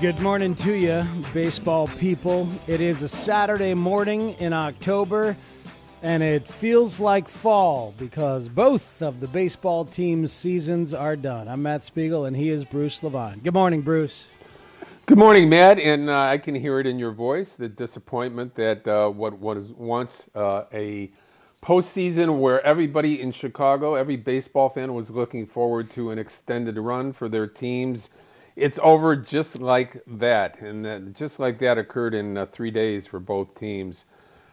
Good morning to you, baseball people. It is a Saturday morning in October, and it feels like fall because both of the baseball team's seasons are done. I'm Matt Spiegel, and he is Bruce Levine. Good morning, Bruce. Good morning, Matt, and uh, I can hear it in your voice the disappointment that uh, what was once uh, a postseason where everybody in Chicago, every baseball fan was looking forward to an extended run for their teams it's over just like that, and just like that occurred in uh, three days for both teams.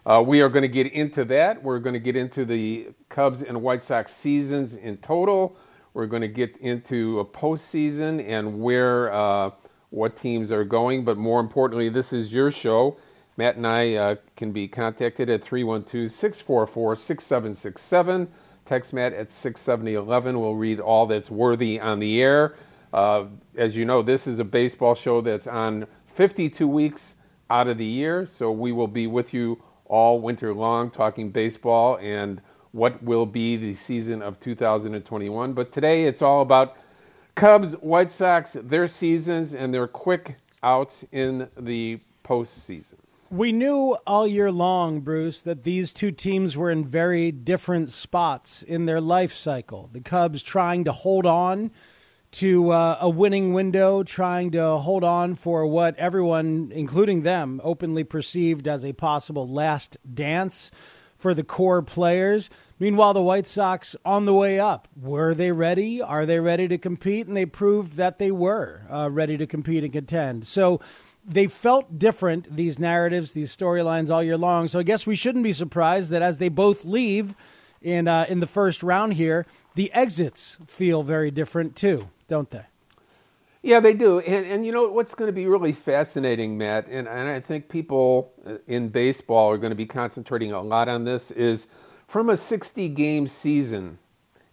Uh, we are going to get into that. We're going to get into the Cubs and White Sox seasons in total. We're going to get into a postseason and where uh, what teams are going. But more importantly, this is your show. Matt and I uh, can be contacted at 312 644 6767. Text Matt at 67011. We'll read all that's worthy on the air. Uh, as you know, this is a baseball show that's on 52 weeks out of the year, so we will be with you all winter long talking baseball and what will be the season of 2021. But today it's all about Cubs, White Sox, their seasons, and their quick outs in the postseason. We knew all year long, Bruce, that these two teams were in very different spots in their life cycle. The Cubs trying to hold on to uh, a winning window, trying to hold on for what everyone, including them, openly perceived as a possible last dance for the core players. Meanwhile, the White Sox on the way up. Were they ready? Are they ready to compete? And they proved that they were uh, ready to compete and contend. So they felt different, these narratives, these storylines all year long. So I guess we shouldn't be surprised that as they both leave in, uh, in the first round here, the exits feel very different too don't they? Yeah, they do. And, and you know what's going to be really fascinating, Matt, and, and I think people uh, in baseball are going to be concentrating a lot on this is from a 60 game season,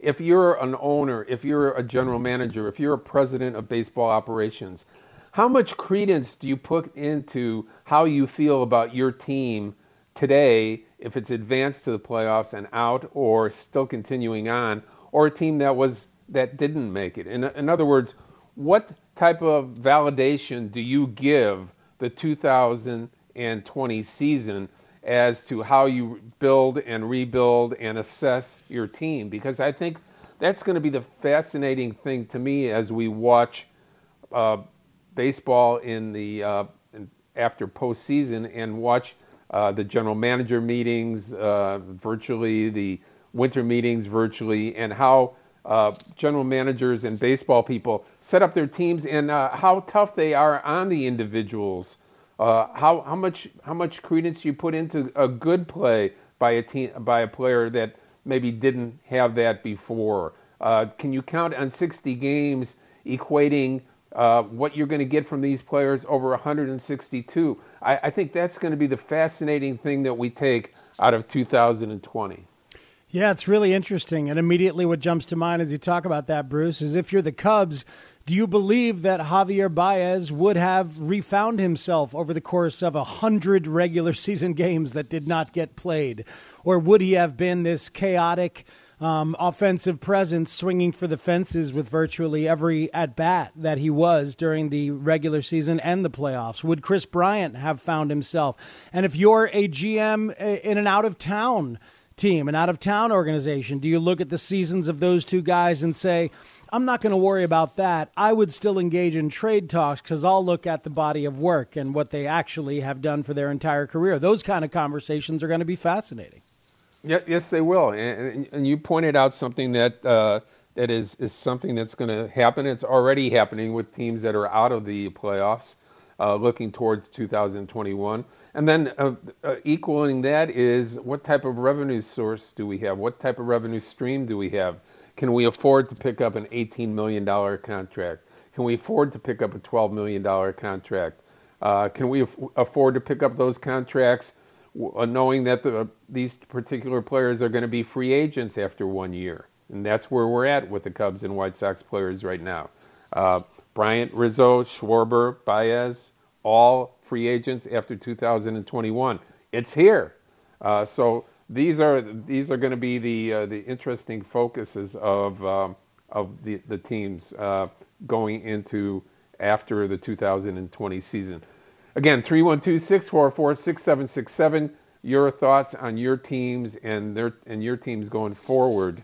if you're an owner, if you're a general manager, if you're a president of baseball operations, how much credence do you put into how you feel about your team today if it's advanced to the playoffs and out or still continuing on, or a team that was that didn't make it. In, in other words, what type of validation do you give the 2020 season as to how you build and rebuild and assess your team? Because I think that's going to be the fascinating thing to me as we watch uh, baseball in the uh, after postseason and watch uh, the general manager meetings uh, virtually, the winter meetings virtually, and how uh, general managers and baseball people set up their teams and uh, how tough they are on the individuals. Uh, how how much how much credence you put into a good play by a team by a player that maybe didn't have that before. Uh, can you count on 60 games equating uh, what you're going to get from these players over 162? I, I think that's going to be the fascinating thing that we take out of 2020. Yeah, it's really interesting. And immediately what jumps to mind as you talk about that, Bruce, is if you're the Cubs, do you believe that Javier Baez would have refound himself over the course of a hundred regular season games that did not get played? Or would he have been this chaotic um, offensive presence swinging for the fences with virtually every at bat that he was during the regular season and the playoffs? Would Kris Bryant have found himself? And if you're a GM in and out of town, team, an out of town organization? Do you look at the seasons of those two guys and say, I'm not going to worry about that. I would still engage in trade talks because I'll look at the body of work and what they actually have done for their entire career. Those kind of conversations are going to be fascinating. Yeah, yes, they will. And, and you pointed out something that uh, that is is something that's going to happen. It's already happening with teams that are out of the playoffs uh, looking towards 2021. And then uh, uh, equaling that is what type of revenue source do we have? What type of revenue stream do we have? Can we afford to pick up an $18 million contract? Can we afford to pick up a $12 million contract? Uh, can we af- afford to pick up those contracts uh, knowing that the, these particular players are going to be free agents after one year? And that's where we're at with the Cubs and White Sox players right now. Uh, Bryant, Rizzo, Schwarber, Baez, all free agents after 2021. It's here. Uh, so these are these are going to be the uh, the interesting focuses of um, of the the teams uh, going into after the 2020 season. Again, 312-644-6767. Your thoughts on your teams and their and your teams going forward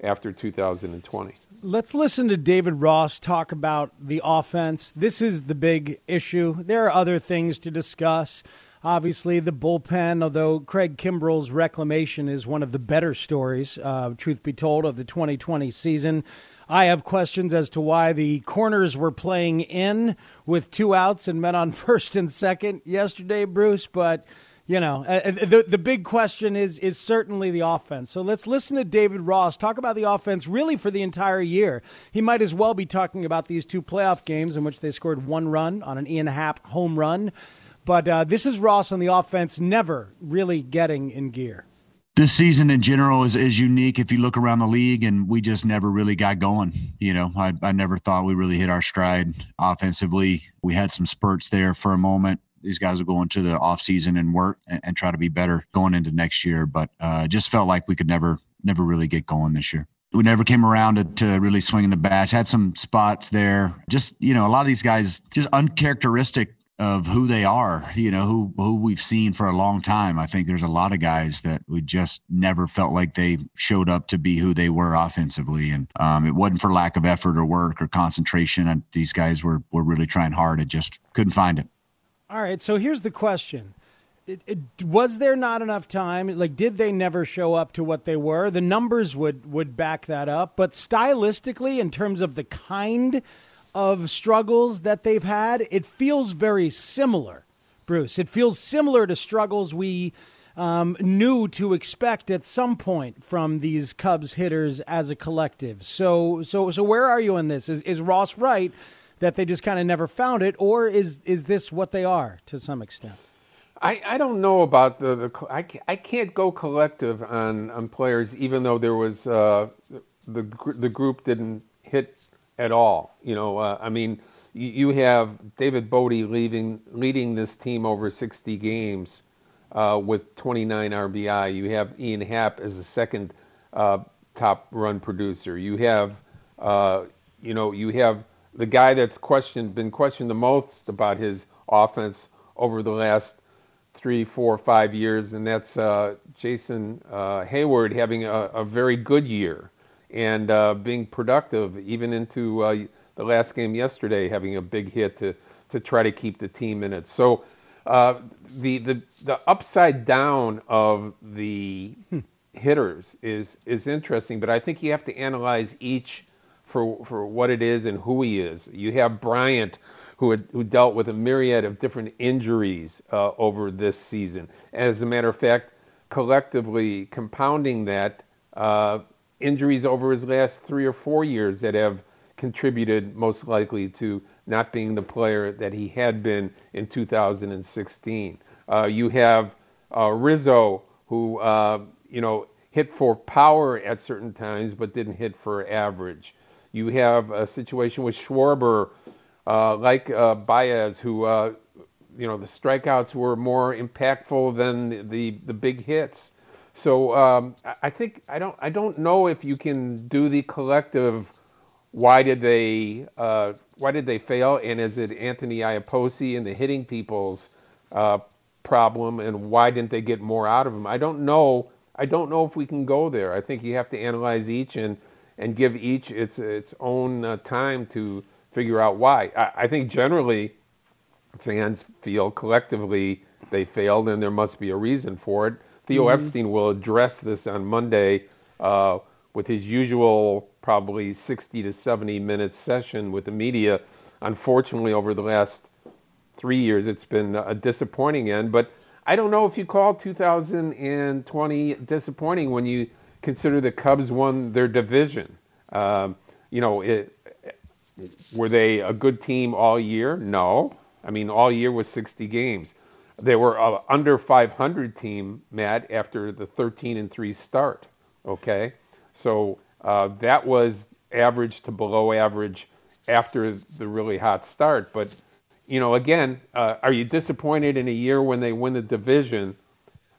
after 2020. Let's listen to David Ross talk about the offense. This is the big issue. There are other things to discuss. Obviously, the bullpen, although Craig Kimbrel's reclamation is one of the better stories, uh, truth be told, of the 2020 season. I have questions as to why the corners were playing in with two outs and men on first and second yesterday, Bruce, but you know, uh, uh, the the big question is is certainly the offense. So let's listen to David Ross talk about the offense really for the entire year. He might as well be talking about these two playoff games in which they scored one run on an Ian Happ home run. But uh, this is Ross on the offense, never really getting in gear. This season in general is, is unique if you look around the league, and we just never really got going. You know, I, I never thought we really hit our stride offensively. We had some spurts there for a moment these guys will go into the off season and work and, and try to be better going into next year. But uh, just felt like we could never, never really get going this year. We never came around to, to really swinging the bat. Had some spots there. Just you know, a lot of these guys just uncharacteristic of who they are, you know, who who we've seen for a long time. I think there's a lot of guys that we just never felt like they showed up to be who they were offensively, and um, it wasn't for lack of effort or work or concentration. And these guys were were really trying hard and just couldn't find it. All right, so here's the question. It, it, was there not enough time? Like, did they never show up to what they were? The numbers would would back that up, but stylistically, in terms of the kind of struggles that they've had, it feels very similar. Bruce, it feels similar to struggles we um, knew to expect at some point from these Cubs hitters as a collective. So, so, so, where are you in this? Is is Ross right? That they just kind of never found it, or is is this what they are to some extent? I, I don't know about the, the I, can't, I can't go collective on, on players even though there was uh, the the group didn't hit at all. You know, uh, I mean, you, you, have David Bote leaving leading this team over 60 games uh, with 29 RBI. You have Ian Happ as the second uh, top run producer. You have uh, you know you have the guy that's questioned, been questioned the most about his offense over the last three, four, five years, and that's uh, Jason uh, Heyward having a, a, very good year and uh, being productive, even into uh, the last game yesterday, having a big hit to to try to keep the team in it. So uh, the the the upside down of the hmm. hitters is is interesting, but I think you have to analyze each for for what it is and who he is. You have Bryant, who had, who dealt with a myriad of different injuries uh, over this season. As a matter of fact, collectively compounding that, uh, injuries over his last three or four years that have contributed most likely to not being the player that he had been in 2016. Uh, you have uh, Rizzo, who uh, you know hit for power at certain times, but didn't hit for average. You have a situation with Schwarber, uh, like uh, Baez, who, uh, you know, the strikeouts were more impactful than the the, big hits. So um, I think I don't I don't know if you can do the collective. Why did they uh, Why did they fail? And is it Anthony Iapoce and the hitting people's uh, problem? And why didn't they get more out of them? I don't know I don't know if we can go there. I think you have to analyze each and and give each its its own uh, time to figure out why. I, I, think generally fans feel collectively they failed and there must be a reason for it. Theo mm-hmm. Epstein will address this on Monday uh, with his usual probably 60 to 70 minute session with the media. Unfortunately, over the last three years, it's been a disappointing end, but I don't know if you call 2020 disappointing when you consider the Cubs won their division. Um, you know, it, were they a good team all year? No. I mean, all year was 60 games. They were a under 500 team, Matt, after the 13 and 3 start. Okay, so uh, that was average to below average after the really hot start. But you know, again, uh, are you disappointed in a year when they win the division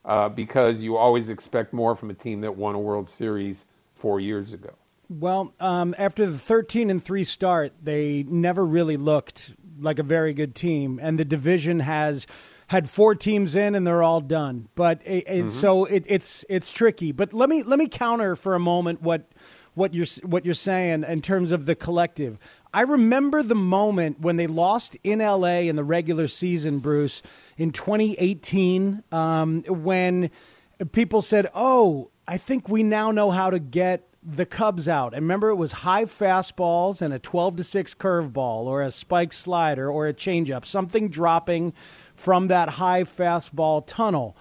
uh, because you always expect more from a team that won a World Series four years ago? Well, um, after the 13 and 3 start, they never really looked like a very good team, and the division has had four teams in and they're all done. But it, it, mm-hmm. so it, it's it's tricky. But let me let me counter for a moment what what you're what you're saying in terms of the collective. I remember the moment when they lost in LA in the regular season, Bruce, in 2018, um, when people said, "Oh, I think we now know how to get." The Cubs out. And remember, it was high fastballs and a 12 to 6 curveball or a spike slider or a changeup, something dropping from that high fastball tunnel.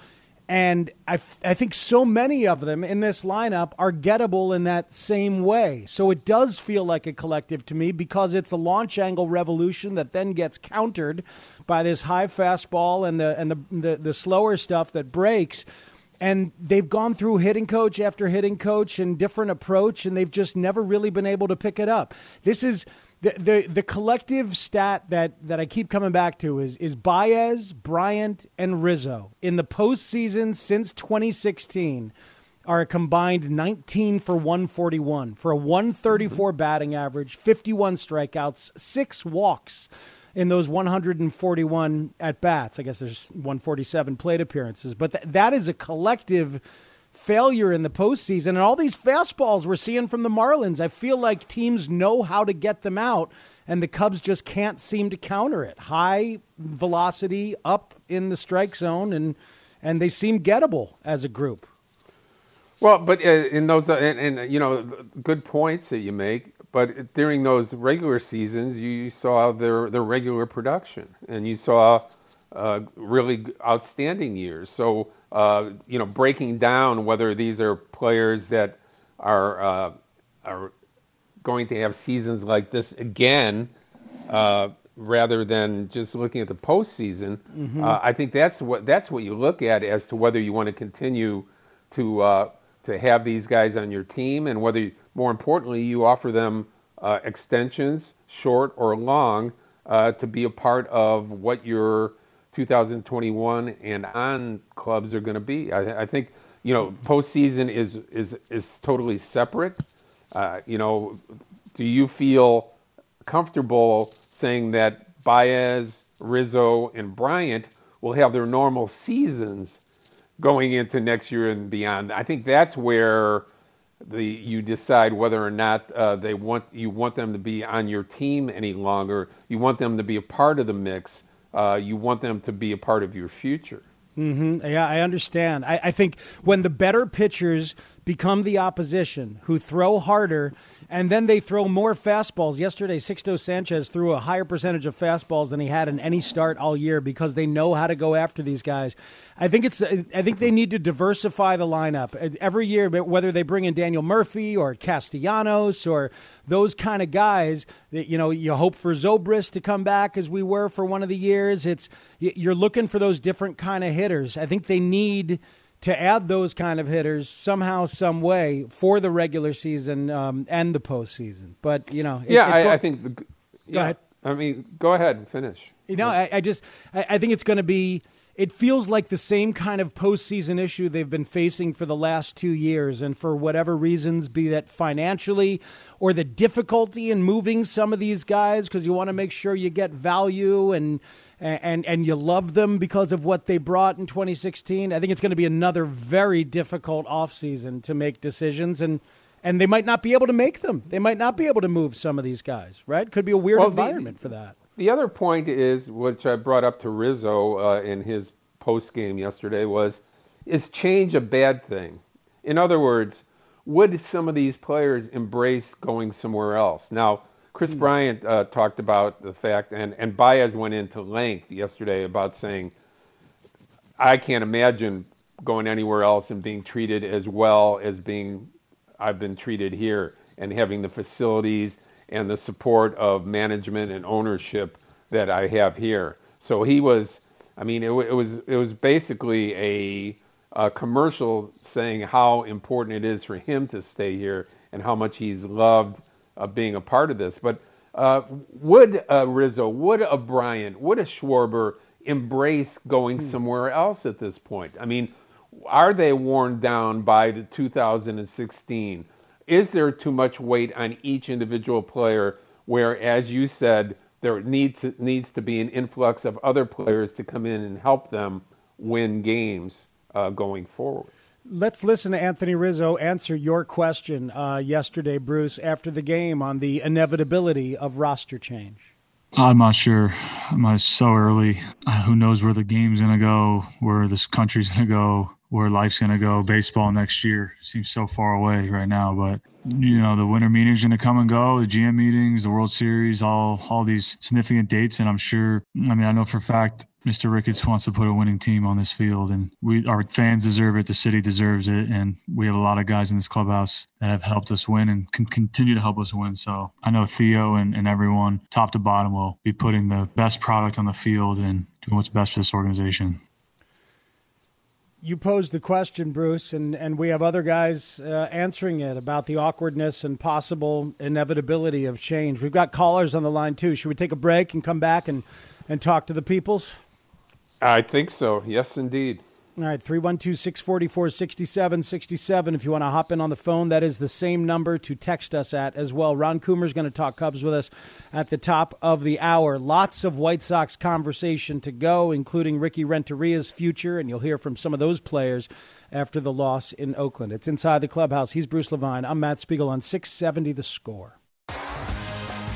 And I, f- I think so many of them in this lineup are gettable in that same way. So it does feel like a collective to me because it's a launch angle revolution that then gets countered by this high fastball and the and the, the, the slower stuff that breaks. And they've gone through hitting coach after hitting coach and different approach, and they've just never really been able to pick it up. This is the, the the collective stat that, that I keep coming back to is is Baez, Bryant, and Rizzo in the postseason since 2016 are a combined 19 for 141 for a 134 mm-hmm. batting average, 51 strikeouts, six walks in those 141 at bats. I guess there's 147 plate appearances, but th- that is a collective failure in the postseason. And all these fastballs we're seeing from the Marlins, I feel like teams know how to get them out, and the Cubs just can't seem to counter it. High velocity up in the strike zone, and and they seem gettable as a group. Well, but uh, in those, uh, and, and, you know, good points that you make. But during those regular seasons, you saw their their regular production, and you saw uh, really outstanding years. So uh, you know, breaking down whether these are players that are uh, are going to have seasons like this again, uh, rather than just looking at the postseason. Mm-hmm. Uh, I think that's what that's what you look at as to whether you want to continue to uh, to have these guys on your team, and whether, more importantly, you offer them uh, extensions, short or long, to be a part of what your 2021 and on clubs are going to be. I, I, think you know postseason is is is totally separate. Uh, you know, do you feel comfortable saying that Baez, Rizzo, and Bryant will have their normal seasons going into next year and beyond? I think that's where the you decide whether or not uh, they want you want them to be on your team any longer. You want them to be a part of the mix uh, you want them to be a part of your future. Mm-hmm. Yeah, I understand. I, I, think when the better pitchers become the opposition, who throw harder, and then they throw more fastballs. Yesterday, Sixto Sanchez threw a higher percentage of fastballs than he had in any start all year because they know how to go after these guys. I think it's. I think they need to diversify the lineup every year. Whether they bring in Daniel Murphy or Castellanos or those kind of guys, you know, you hope for Zobrist to come back as we were for one of the years. It's you're looking for those different kind of hitters. I think they need to add those kind of hitters somehow, some way for the regular season um, and the postseason. But you know, it, yeah, I, I, think. The, yeah, go ahead. I mean, go ahead and finish. You know, I, I just I, I think it's going to be. It feels like the same kind of postseason issue they've been facing for the last two years, and for whatever reasons, be that financially or the difficulty in moving some of these guys because you want to make sure you get value and and and you love them because of what they brought in 2016. I think it's going to be another very difficult offseason to make decisions and and they might not be able to make them. They might not be able to move some of these guys, right? Could be a weird well, environment the, for that. The other point is which I brought up to Rizzo uh, in his post game yesterday was is change a bad thing? In other words, would some of these players embrace going somewhere else? Now, Kris hmm. Bryant uh, talked about the fact, and, and Baez went into length yesterday about saying, I can't imagine going anywhere else and being treated as well as being I've been treated here and having the facilities and the support of management and ownership that I have here. So he was, I mean, it, it was it was basically a, a commercial saying how important it is for him to stay here and how much he's loved uh, being a part of this. But uh, would a Rizzo, would a Bryant, would a Schwarber embrace going hmm. somewhere else at this point? I mean, are they worn down by the 2016? Is there too much weight on each individual player? Where, as you said, there needs to, needs to be an influx of other players to come in and help them win games uh, going forward. Let's listen to Anthony Rizzo answer your question uh, yesterday, Bruce, after the game on the inevitability of roster change. I'm not sure. I'm so early. Uh, who knows where the game's going to go, where this country's going to go, where life's going to go. Baseball next year seems so far away right now, but you know the winter meetings going to come and go. The GM meetings, the World Series, all all these significant dates, and I'm sure. I mean, I know for a fact Mr. Ricketts wants to put a winning team on this field, and we our fans deserve it. The city deserves it, and we have a lot of guys in this clubhouse that have helped us win and can continue to help us win. So I know Theo and, and everyone, top to bottom, will be putting the best product on the field and doing what's best for this organization you posed the question, Bruce, and, and we have other guys uh, answering it about the awkwardness and possible inevitability of change. We've got callers on the line, too. Should we take a break and come back and, and talk to the peoples? I think so. Yes, indeed. All right, 312 644 6767. If you want to hop in on the phone, that is the same number to text us at as well. Ron Coomer is going to talk Cubs with us at the top of the hour. Lots of White Sox conversation to go, including Ricky Renteria's future, and you'll hear from some of those players after the loss in Oakland. It's Inside the Clubhouse. He's Bruce Levine. I'm Matt Spiegel on 670 The Score.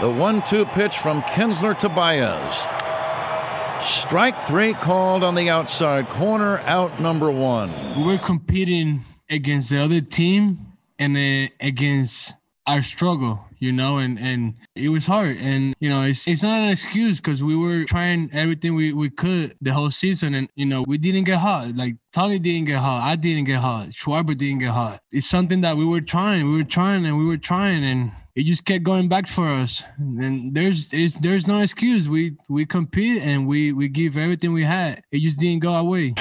The one two pitch from Kinsler to Baez. Strike three called on the outside corner, out number one. We're competing against the other team and uh, against our struggle you know, and and it was hard. And you know, it's it's not an excuse because we were trying everything we, we could the whole season, and you know, we didn't get hot. Like Tony didn't get hot, I didn't get hot, Schwarber didn't get hot. It's something that we were trying, we were trying, and we were trying, and it just kept going back for us. And there's there's there's no excuse. We we compete and we we give everything we had. It just didn't go our way.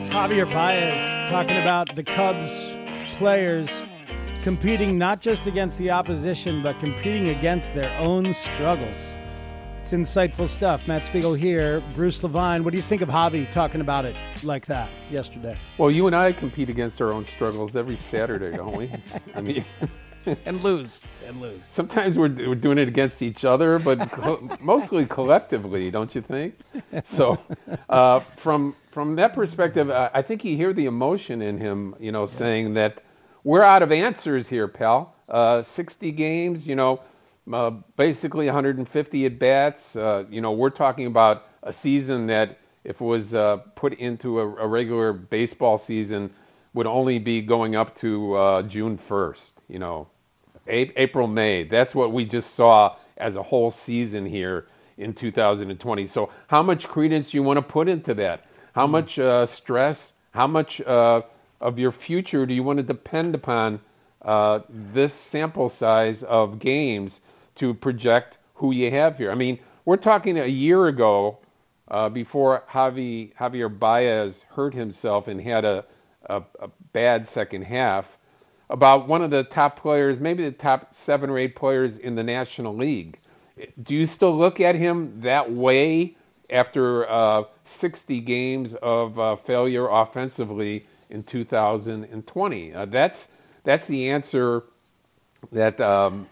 It's Javier Baez talking about the Cubs players competing not just against the opposition, but competing against their own struggles. It's It's insightful stuff. Matt Spiegel here. Bruce Levine, what do you think of Javi talking about it like that yesterday? Well, you and I compete against our own struggles every Saturday, don't we? I mean, and lose and lose. Sometimes we're, we're doing it against each other, but co- mostly collectively, don't you think? So, uh, from from that perspective, I think you hear the emotion in him, you know, saying that we're out of answers here, pal. Uh, 60 games, you know, uh, basically 150 at bats. Uh, you know, we're talking about a season that, if it was uh, put into a, a, regular baseball season, would only be going up to uh, June 1st. You know, a- April, May. That's what we just saw as a whole season here in 2020. So, how much credence do you want to put into that? How mm much uh, stress? How much uh, of your future do you want to depend upon this sample size of games? to project who you have here. I mean, we're talking a year ago, uh, before Javi, Javier Baez hurt himself and had a, a, a, bad second half, about one of the top players, maybe the top seven or eight players in the National League. Do you still look at him that way after uh, 60 games of uh, failure offensively in 2020? Uh, that's that's the answer that um,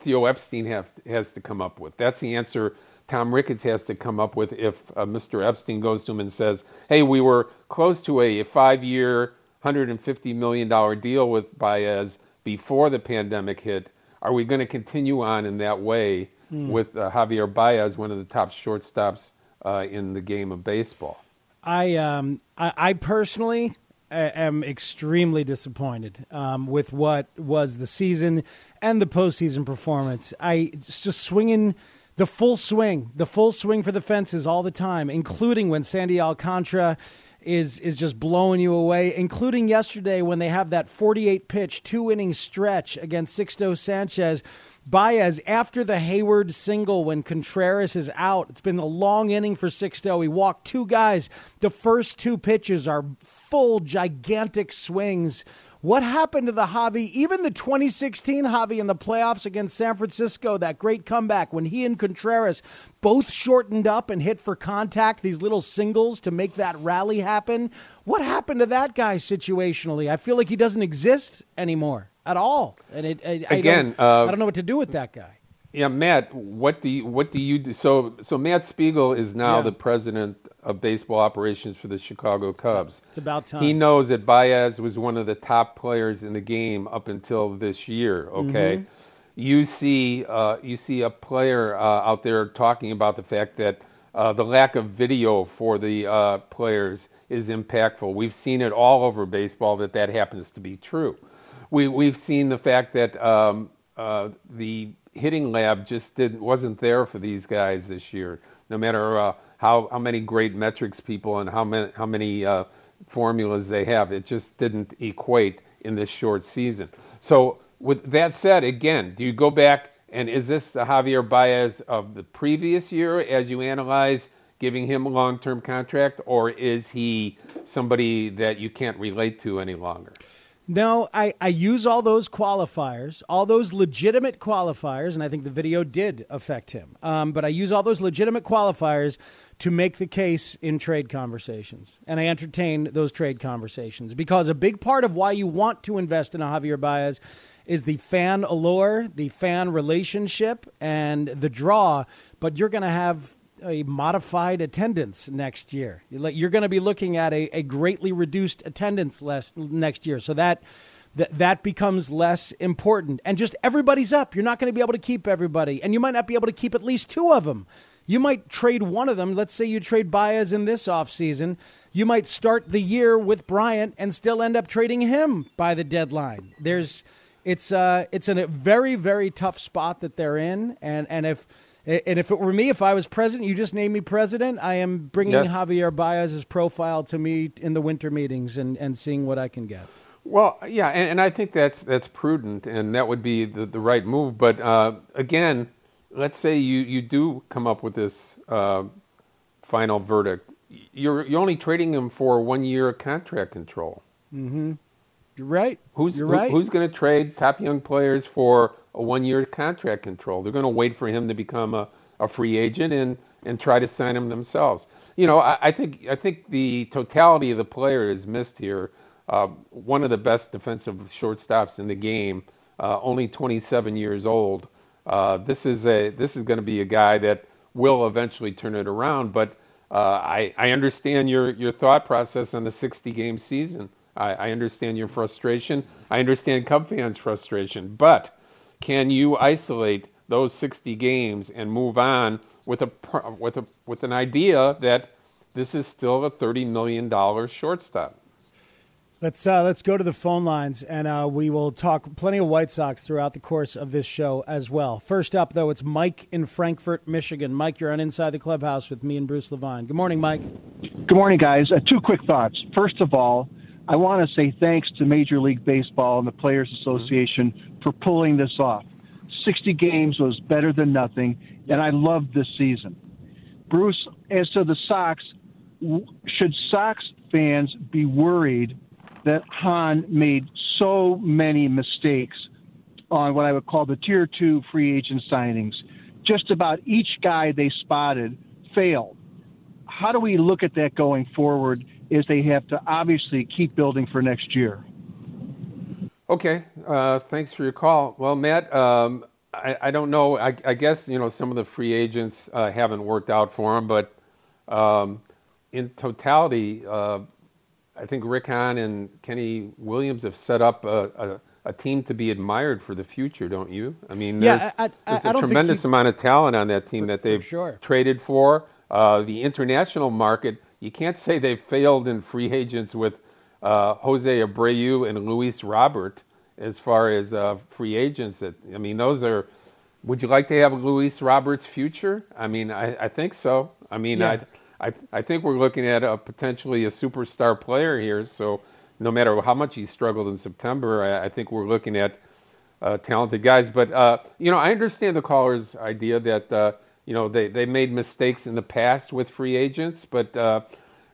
Theo Epstein have, has to come up with. That's the answer Tom Ricketts has to come up with if uh, Mr. Epstein goes to him and says, hey, we were close to a, a five year, $150 million deal with Baez before the pandemic hit. Are we going to continue on in that way mm. with uh, Javier Baez, one of the top shortstops uh, in the game of baseball? I, um, I, I personally am extremely disappointed um, with what was the season and the postseason performance. I just swinging the full swing, the full swing for the fences all the time, including when Sandy Alcantara is is just blowing you away, including yesterday when they have that 48 pitch, two inning stretch against Sixto Sanchez Baez after the Heyward single when Contreras is out. It's been a long inning for Sixto. He walked two guys. The first two pitches are full, gigantic swings. What happened to the Javi? Even the 2016 Javi in the playoffs against San Francisco, that great comeback when he and Contreras both shortened up and hit for contact, these little singles to make that rally happen. What happened to that guy situationally? I feel like he doesn't exist anymore at all. And it, I, again, I don't, uh, I don't know what to do with that guy. Yeah, Matt, what do you what do you do? So so Matt Spiegel is now yeah. the president of baseball operations for the Chicago Cubs. It's about time. He knows that Baez was one of the top players in the game up until this year. Okay, mm-hmm. you see uh, you see a player uh, out there talking about the fact that uh, the lack of video for the uh, players is impactful. We've seen it all over baseball that that happens to be true we we've seen the fact that um, uh, the hitting lab just didn't wasn't there for these guys this year. No matter uh, how how many great metrics people and how many how many uh, formulas they have, it just didn't equate in this short season. So with that said, again, do you go back and is this the Javier Baez of the previous year as you analyze giving him a long-term contract, or is he somebody that you can't relate to any longer? No, I, I use all those qualifiers, all those legitimate qualifiers, and I think the video did affect him. Um, but I use all those legitimate qualifiers to make the case in trade conversations. And I entertain those trade conversations because a big part of why you want to invest in a Javier Baez is the fan allure, the fan relationship, and the draw. But you're going to have a modified attendance next year. You're going to be looking at a, a greatly reduced attendance less next year. So that, that that becomes less important. And just everybody's up. You're not going to be able to keep everybody. And you might not be able to keep at least two of them. You might trade one of them. Let's say you trade Baez in this offseason. You might start the year with Bryant and still end up trading him by the deadline. There's it's uh it's in a very very tough spot that they're in and and if and if it were me, if I was president, you just named me president. I am bringing yes. Javier Baez's profile to me in the winter meetings and, and seeing what I can get. Well, yeah, and, and I think that's that's prudent, and that would be the, the right move. But uh, again, let's say you, you do come up with this uh, final verdict. You're you're only trading him for one year contract control. Mm-hmm. You're right. Who's You're right. Who, who's going to trade top young players for a one-year contract control? They're going to wait for him to become a a free agent and and try to sign him themselves. You know, I, I think I think the totality of the player is missed here. Uh, one of the best defensive shortstops in the game, uh, only 27 years old. Uh, this is a this is going to be a guy that will eventually turn it around. But uh, I I understand your your thought process on the 60 game season. I, I understand your frustration. I understand Cub fans' frustration. But can you isolate those 60 games and move on with a with a with an idea that this is still a 30 million dollar shortstop? Let's uh, let's go to the phone lines, and uh, we will talk plenty of White Sox throughout the course of this show as well. First up, though, it's Mike in Frankfort, Michigan. Mike, you're on Inside the Clubhouse with me and Bruce Levine. Good morning, Mike. Good morning, guys. Uh, two quick thoughts. First of all, I want to say thanks to Major League Baseball and the Players Association for pulling this off. 60 games was better than nothing, and I loved this season. Bruce, as to the Sox, should Sox fans be worried that Hahn made so many mistakes on what I would call the tier two free agent signings. Just about each guy they spotted failed. How do we look at that going forward Is they have to obviously keep building for next year? Okay, uh, thanks for your call. Well, Matt, um, I, I, don't know. I, I, guess you know some of the free agents uh, haven't worked out for him, but um, in totality, uh, I think Rick Hahn and Kenny Williams have set up a, a, a, team to be admired for the future, don't you? I mean, there's, yeah, I, I, there's a tremendous amount of talent on that team for, that they've sure. traded for. Uh, the international market, you can't say they've failed in free agents with uh, Jose Abreu and Luis Robert as far as uh, free agents. That I mean, those are. Would you like to have Luis Robert's future? I mean, I, I think so. I mean, yeah. I I, I think we're looking at a potentially a superstar player here. So no matter how much he struggled in September, I, I think we're looking at uh, talented guys. But uh, you know, I understand the caller's idea that uh, you know they they made mistakes in the past with free agents, but uh,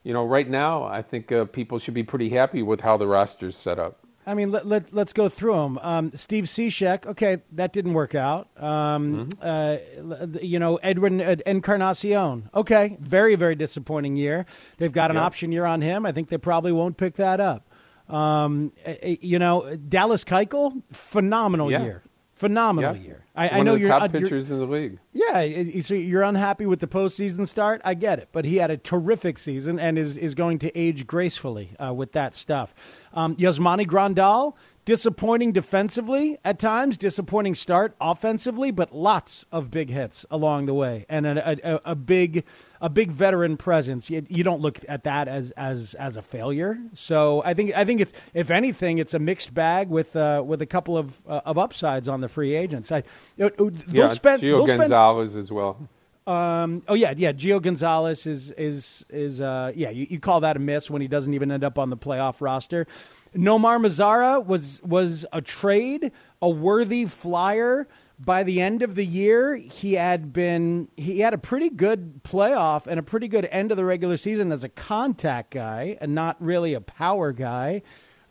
you know, right now I think uh, people should be pretty happy with how the roster's set up. I mean, let, let, us go through them. Um, Steve Cishek, okay, that didn't work out. Um, mm-hmm. uh, you know, Edwin uh, Encarnacion, okay, very, very disappointing year. They've got an yep. option year on him. I think they probably won't pick that up. Um, you know, Dallas Keuchel, phenomenal yeah. year. Phenomenal yeah. year. I, I know you're top uh, pitchers you're, in the league. Yeah, so you're unhappy with the postseason start. I get it, but he had a terrific season and is is going to age gracefully uh, with that stuff. Um, Yasmani Grandal, disappointing defensively at times, disappointing start offensively, but lots of big hits along the way, and a, a, a big a big veteran presence. You, you, don't look at that as as as a failure. So I think I think it's if anything, it's a mixed bag with uh, with a couple of uh, of upsides on the free agents. I, they'll yeah, spend, Gio spend, Gonzalez as well. Um, oh yeah, yeah. Gio Gonzalez is is is uh, yeah. You, you call that a miss when he doesn't even end up on the playoff roster. Nomar Mazara was was a trade, a worthy flyer. By the end of the year, he had been he had a pretty good playoff and a pretty good end of the regular season as a contact guy and not really a power guy.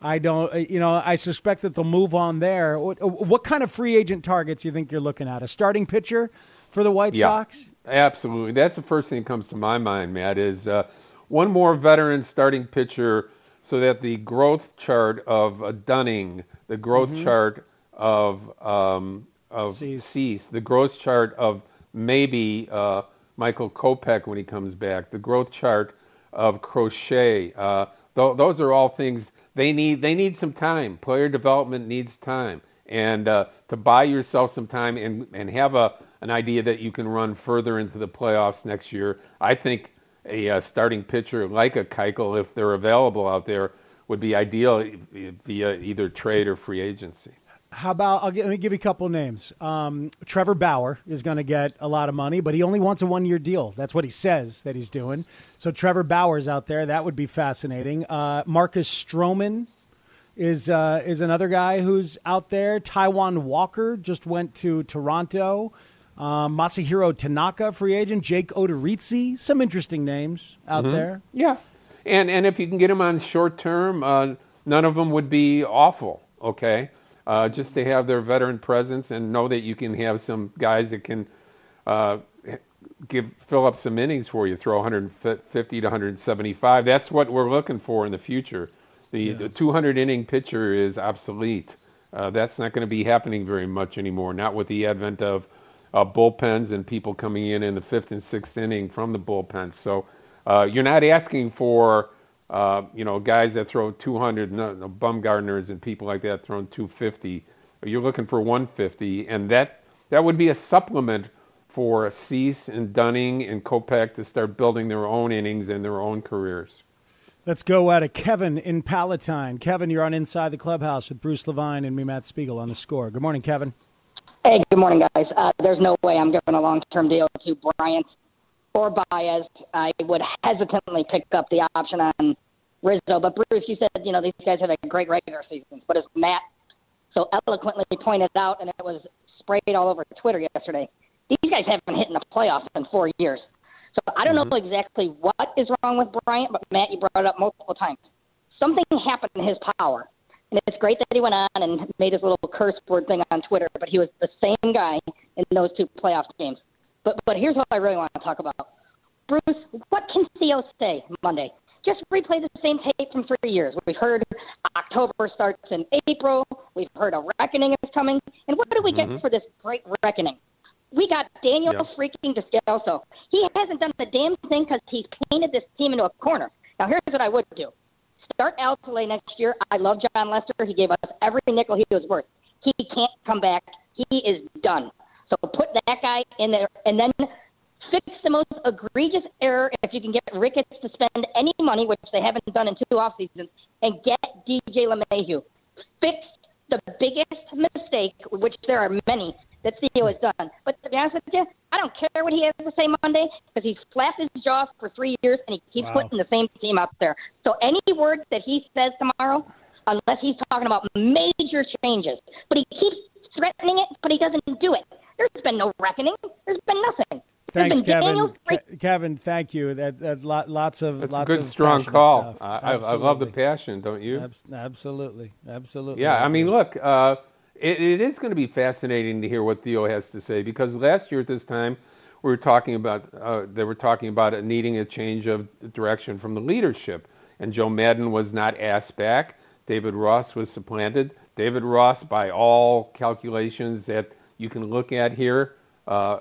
I don't, uh, you know, I suspect that they'll move on there. What, what kind of free agent targets you think you're looking at? A starting pitcher for the White yeah, Sox? Absolutely. That's the first thing that comes to my mind, Matt, is uh, one more veteran starting pitcher so that the growth chart of uh, Dunning, the growth mm-hmm. chart of um, of Cease. Cease, the growth chart of maybe uh, Michael Kopech when he comes back, the growth chart of Crochet. Uh, th- those are all things they need. They need some time. Player development needs time, and uh, to buy yourself some time and and have a an idea that you can run further into the playoffs next year. I think a starting pitcher like a Keuchel, if they're available out there, would be ideal via either trade or free agency. How about I'll let me give you a couple names. Um, Trevor Bauer is going to get a lot of money, but he only wants a one-year deal. That's what he says that he's doing. So Trevor Bauer's out there. That would be fascinating. Uh, Marcus Stroman is uh, is another guy who's out there. Taijuan Walker just went to Toronto. Um, Masahiro Tanaka, free agent. Jake Odorizzi. Some interesting names out mm-hmm. there. Yeah, and and if you can get them on short term, uh, none of them would be awful. Okay, uh, just to have their veteran presence and know that you can have some guys that can uh, give fill up some innings for you, throw 150 to 175. That's what we're looking for in the future. The, yeah. the 200 inning pitcher is obsolete. Uh, that's not going to be happening very much anymore. Not with the advent of uh, bullpens and people coming in in the fifth and sixth inning from the bullpens. So uh, you're not asking for uh, you know guys that throw 200, no, no, and people like that throwing 250. You're looking for 150, and that that would be a supplement for Cease and Dunning and Kopech to start building their own innings and their own careers. Let's go out it. Kevin in Palatine. Kevin, you're on Inside the Clubhouse with Bruce Levine and me, Matt Spiegel, on the score. Good morning, Kevin. Hey, good morning, guys. Uh, there's no way I'm giving a long-term deal to Bryant or Baez. I would hesitantly pick up the option on Rizzo. But Bruce, you said you know these guys have a great regular season. But as Matt so eloquently pointed out, and it was sprayed all over Twitter yesterday, these guys haven't hit in the playoffs in four years. So I don't mm-hmm. know exactly what is wrong with Bryant, but Matt, you brought it up multiple times. Something happened in his power. And it's great that he went on and made his little curse word thing on Twitter, but he was the same guy in those two playoff games. But but here's what I really want to talk about. Bruce, what can Theo say Monday? Just replay the same tape from three years. We've heard October starts in April. We've heard a reckoning is coming. And what do we get mm-hmm. for this great reckoning? We got Daniel yep. freaking Descalso. He hasn't done the damn thing because he's painted this team into a corner. Now, here's what I would do. Start Alzolay next year. I love Jon Lester. He gave us every nickel he was worth. He can't come back. He is done. So put that guy in there and then fix the most egregious error if you can get Ricketts to spend any money, which they haven't done in two off seasons, and get DJ LeMahieu. Fix the biggest mistake, which there are many, that Theo has done. But to be honest with you, I don't care what he has to say Monday because he's flapped his jaws for three years and he keeps wow. putting the same team out there. So any word that he says tomorrow, unless he's talking about major changes, but he keeps threatening it, but he doesn't do it. There's been no reckoning. There's been nothing. Thanks, Kevin. Ke- Kevin, thank you. That, that lots of That's lots a good, of strong call. I, I, love the passion, don't you? absolutely, absolutely. Yeah, I mean, look, uh, it, it is going to be fascinating to hear what Theo has to say because last year at this time we were talking about uh, they were talking about needing a change of direction from the leadership, and Joe Maddon was not asked back. David Ross was supplanted. David Ross, by all calculations that you can look at here, uh,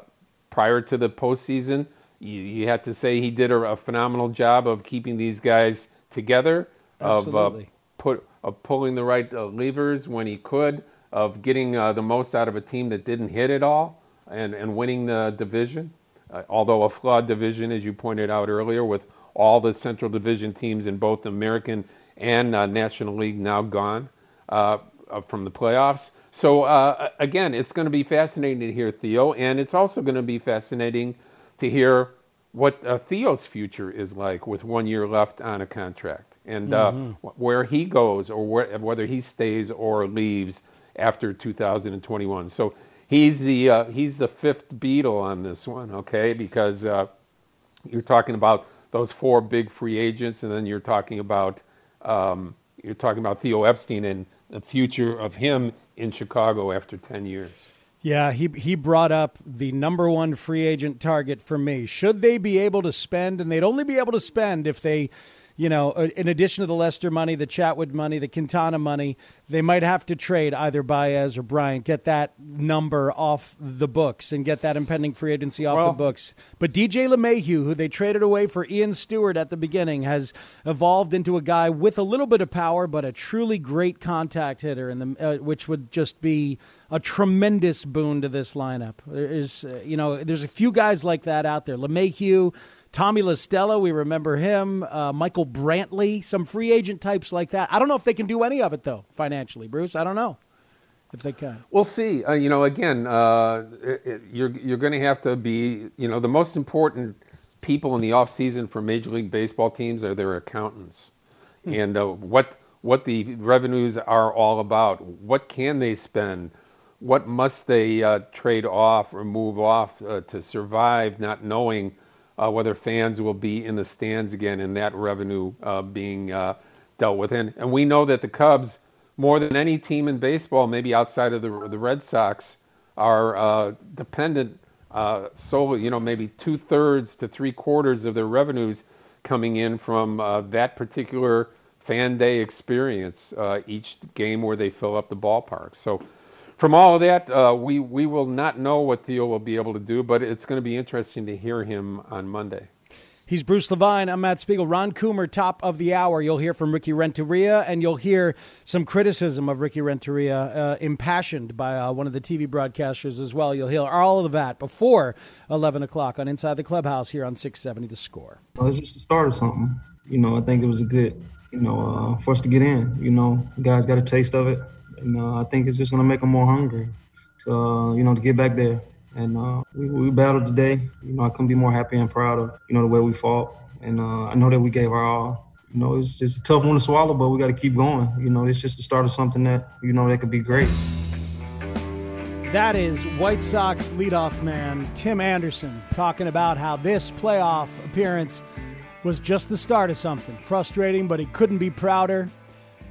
prior to the postseason, you, you have to say he did a, a, phenomenal job of keeping these guys together, Absolutely. of uh, put of pulling the right uh, levers when he could of getting uh, the most out of a team that didn't hit it all and, and winning the division. Uh, although a flawed division, as you pointed out earlier, with all the Central Division teams in both American and uh, National League now gone uh, uh, from the playoffs. So uh, again, it's going to be fascinating to hear Theo, and it's also going to be fascinating to hear what Theo's future is like with one year left on a contract, and mm-hmm. where he goes, or where, whether he stays or leaves after 2021. So he's the uh, he's the fifth Beatle on this one, okay? Because uh, you're talking about those four big free agents, and then you're talking about um, you're talking about Theo Epstein and the future of him in Chicago after 10 years. Yeah, he he brought up the number one free agent target for me. Should they be able to spend, and they'd only be able to spend if they you know, uh, in addition to the Lester money, the Chatwood money, the Quintana money, they might have to trade either Baez or Bryant, get that number off the books and get that impending free agency off well, the books. But DJ LeMahieu, who they traded away for Ian Stewart at the beginning, has evolved into a guy with a little bit of power, but a truly great contact hitter, in the, uh, which would just be a tremendous boon to this lineup. There is, uh, you know, there's a few guys like that out there. LeMahieu, Tommy La Stella, we remember him. Uh, Michael Brantley, some free agent types like that. I don't know if they can do any of it though financially, Bruce. I don't know if they can. We'll see. Uh, you know, again, uh, it, it, you're you're going to have to be. You know, the most important people in the off season for Major League Baseball teams are their accountants, hmm. and uh, what what the revenues are all about. What can they spend? What must they uh, trade off or move off uh, to survive, not knowing uh, whether fans will be in the stands again and that revenue uh, being uh, dealt with. And, and we know that the Cubs, more than any team in baseball, maybe outside of the, the Red Sox, are uh, dependent uh, solely, you know, maybe two thirds to three quarters of their revenues coming in from uh, that particular fan day experience each game where they fill up the ballpark. So, from all of that, uh, we we will not know what Theo will be able to do, but it's going to be interesting to hear him on Monday. He's Bruce Levine. I'm Matt Spiegel. Ron Coomer, top of the hour. You'll hear from Ricky Renteria, and you'll hear some criticism of Ricky Renteria, uh, impassioned by uh, one of the TV broadcasters as well. You'll hear all of that before 11 o'clock on Inside the Clubhouse here on 670 The Score. Well, it's just the start of something. You know, I think it was a good, you know, uh, for us to get in. You know, guys got a taste of it, and uh, I think it's just going to make them more hungry to, uh, you know, to get back there and uh, we, we battled today. You know, I couldn't be more happy and proud of you know the way we fought, and uh, I know that we gave our all. You know, it's just a tough one to swallow, but we got to keep going. You know, it's just the start of something that you know that could be great. That is White Sox leadoff man Tim Anderson talking about how this playoff appearance was just the start of something. Frustrating, but he couldn't be prouder.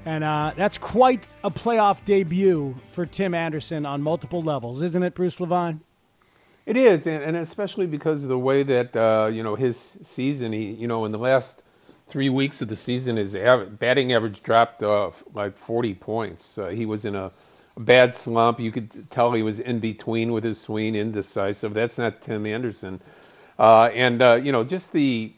And uh, that's quite a playoff debut for Tim Anderson on multiple levels, isn't it, Bruce Levine? It is, and, and especially because of the way that uh, you know his season. He, you know, in the last three weeks of the season, his batting average dropped off like 40 points. Uh, he was in a, a, bad slump. You could tell he was in between with his swing, indecisive. That's not Tim Anderson. Uh, and uh, you know, just the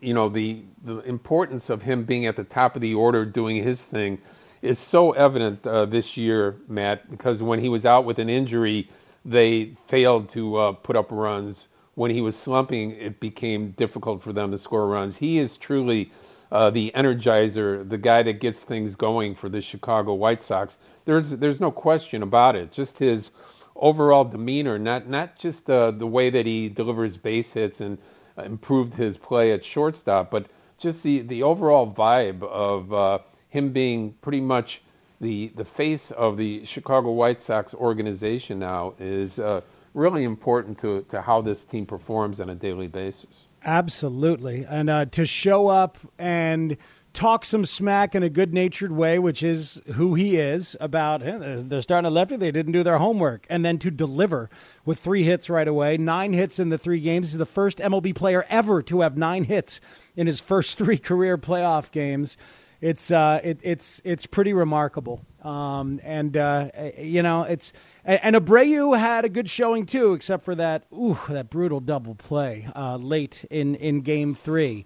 you know the the importance of him being at the top of the order, doing his thing, is so evident uh, this year, Matt. Because when he was out with an injury they failed to uh, put up runs. When he was slumping, it became difficult for them to score runs. He is truly uh, the energizer, the guy that gets things going for the Chicago White Sox. There's there's no question about it. Just his overall demeanor, not not just uh, the way that he delivers base hits and improved his play at shortstop, but just the the overall vibe of uh, him being pretty much the the face of the Chicago White Sox organization now is uh, really important to, to how this team performs on a daily basis. Absolutely, and uh, to show up and talk some smack in a good natured way, which is who he is, about hey, they're starting to lefty, they didn't do their homework. And then to deliver with three hits right away, nine hits in the three games. He's the first MLB player ever to have nine hits in his first three career playoff games it's uh, it, it's it's pretty remarkable. Um, and uh, you know, it's and, Abreu had a good showing too, except for that ooh that brutal double play uh, late in in Game Three.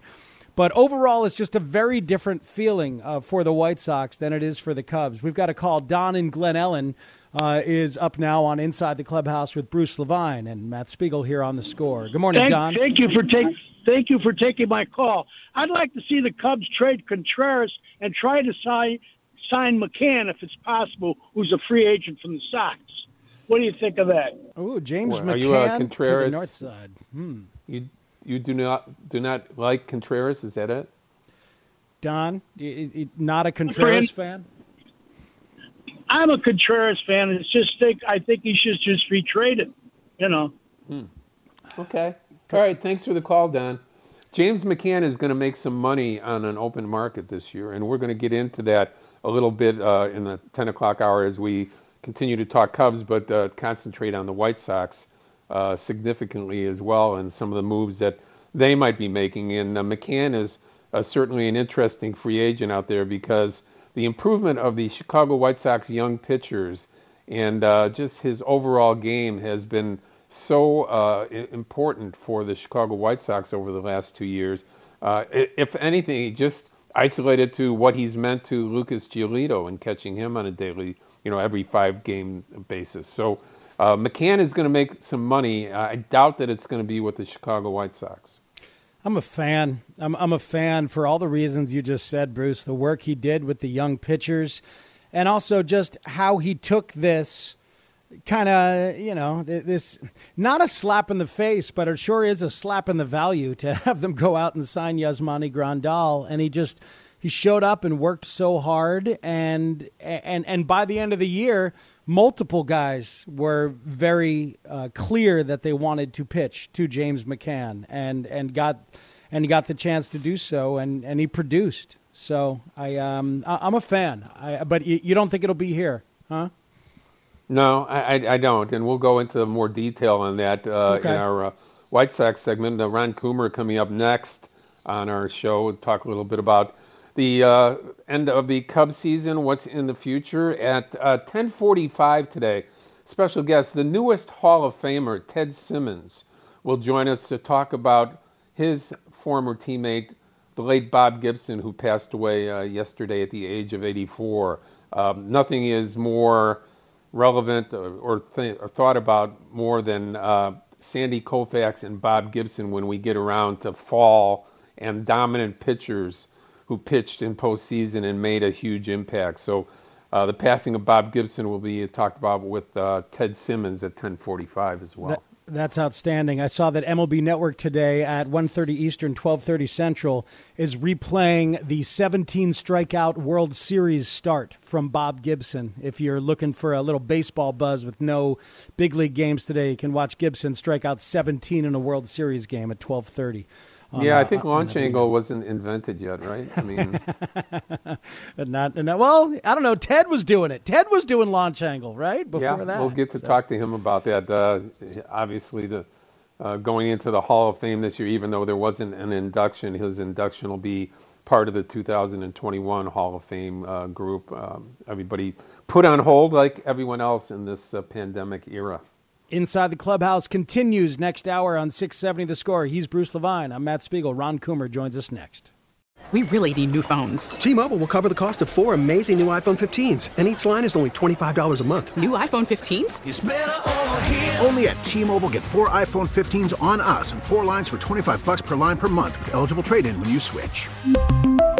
But overall, it's just a very different feeling uh, for the White Sox than it is for the Cubs. We've got a call. Don in Glen Ellyn uh, is up now on Inside the Clubhouse with Bruce Levine and Matt Spiegel here on the score. Good morning, thank, Don. Thank you for taking. Thank you for taking my call. I'd like to see the Cubs trade Contreras and try to sign sign McCann if it's possible, who's a free agent from the Sox. What do you think of that? Oh, James well, McCann are you, uh, Contreras, to the north side. Hmm. You you do not do not like Contreras? Is that it? Don, you, you, not a Contreras fan? I'm a Contreras fan. It's just think I think he should just be traded. You know. Hmm. Okay. All right. Thanks for the call, Don. James McCann is going to make some money on an open market this year, and we're going to get into that a little bit uh, in the 10 o'clock hour as we continue to talk Cubs, but uh, concentrate on the White Sox uh, significantly as well and some of the moves that they might be making. And uh, McCann is uh, certainly an interesting free agent out there because the improvement of the Chicago White Sox young pitchers and uh, just his overall game has been – so uh, important for the Chicago White Sox over the last two years. If anything, just isolated to what he's meant to Lucas Giolito and catching him on a daily, you know, every five game basis. So uh, McCann is going to make some money. I doubt that it's going to be with the Chicago White Sox. I'm a fan. I'm, I'm a fan for all the reasons you just said, Bruce. The work he did with the young pitchers, and also just how he took this kind of, you know, this not a slap in the face, but it sure is a slap in the value to have them go out and sign Yasmani Grandal. And he just he showed up and worked so hard, and and and by the end of the year, multiple guys were very uh, clear that they wanted to pitch to James McCann, and and got and got the chance to do so, and and he produced. So I um I'm a fan. I, but you, you don't think it'll be here, huh? No, I, I, I don't, and we'll go into more detail on that uh, Okay. in our uh, White Sox segment. Uh, Ron Coomer coming up next on our show. We'll talk a little bit about the uh, end of the Cubs season, what's in the future. At uh, 10:45 today, special guest, the newest Hall of Famer, Ted Simmons, will join us to talk about his former teammate, the late Bob Gibson, who passed away uh, yesterday at the age of 84. Um, nothing is more relevant or, or, th- or thought about more than uh, Sandy Koufax and Bob Gibson when we get around to fall and dominant pitchers who pitched in postseason and made a huge impact. So uh, the passing of Bob Gibson will be talked about with uh, Ted Simmons at 10:45 as well. That- that's outstanding. I saw that MLB Network today at 1:30 Eastern, 12:30 Central is replaying the 17 strikeout World Series start from Bob Gibson. If you're looking for a little baseball buzz with no big league games today, you can watch Gibson strike out 17 in a World Series game at 12:30. Yeah, I uh, think launch angle wasn't invented yet, right? I mean, But not, not well. I don't know. Ted was doing it. Ted was doing launch angle right before yeah, that. we'll get to So- talk to him about that. Uh, obviously, the uh, going into the Hall of Fame this year, even though there wasn't an induction, his induction will be part of the 2021 Hall of Fame uh, group. Um, everybody put on hold like everyone else in this uh, pandemic era. Inside the Clubhouse continues next hour on 670 The Score. He's Bruce Levine. I'm Matt Spiegel. Ron Coomer joins us next. We really need new phones. T-Mobile will cover the cost of four amazing new iPhone 15s, and each line is only $25 a month. New iPhone 15s? Only at T-Mobile get four iPhone 15s on us and four lines for 25 bucks per line per month with eligible trade-in when you switch.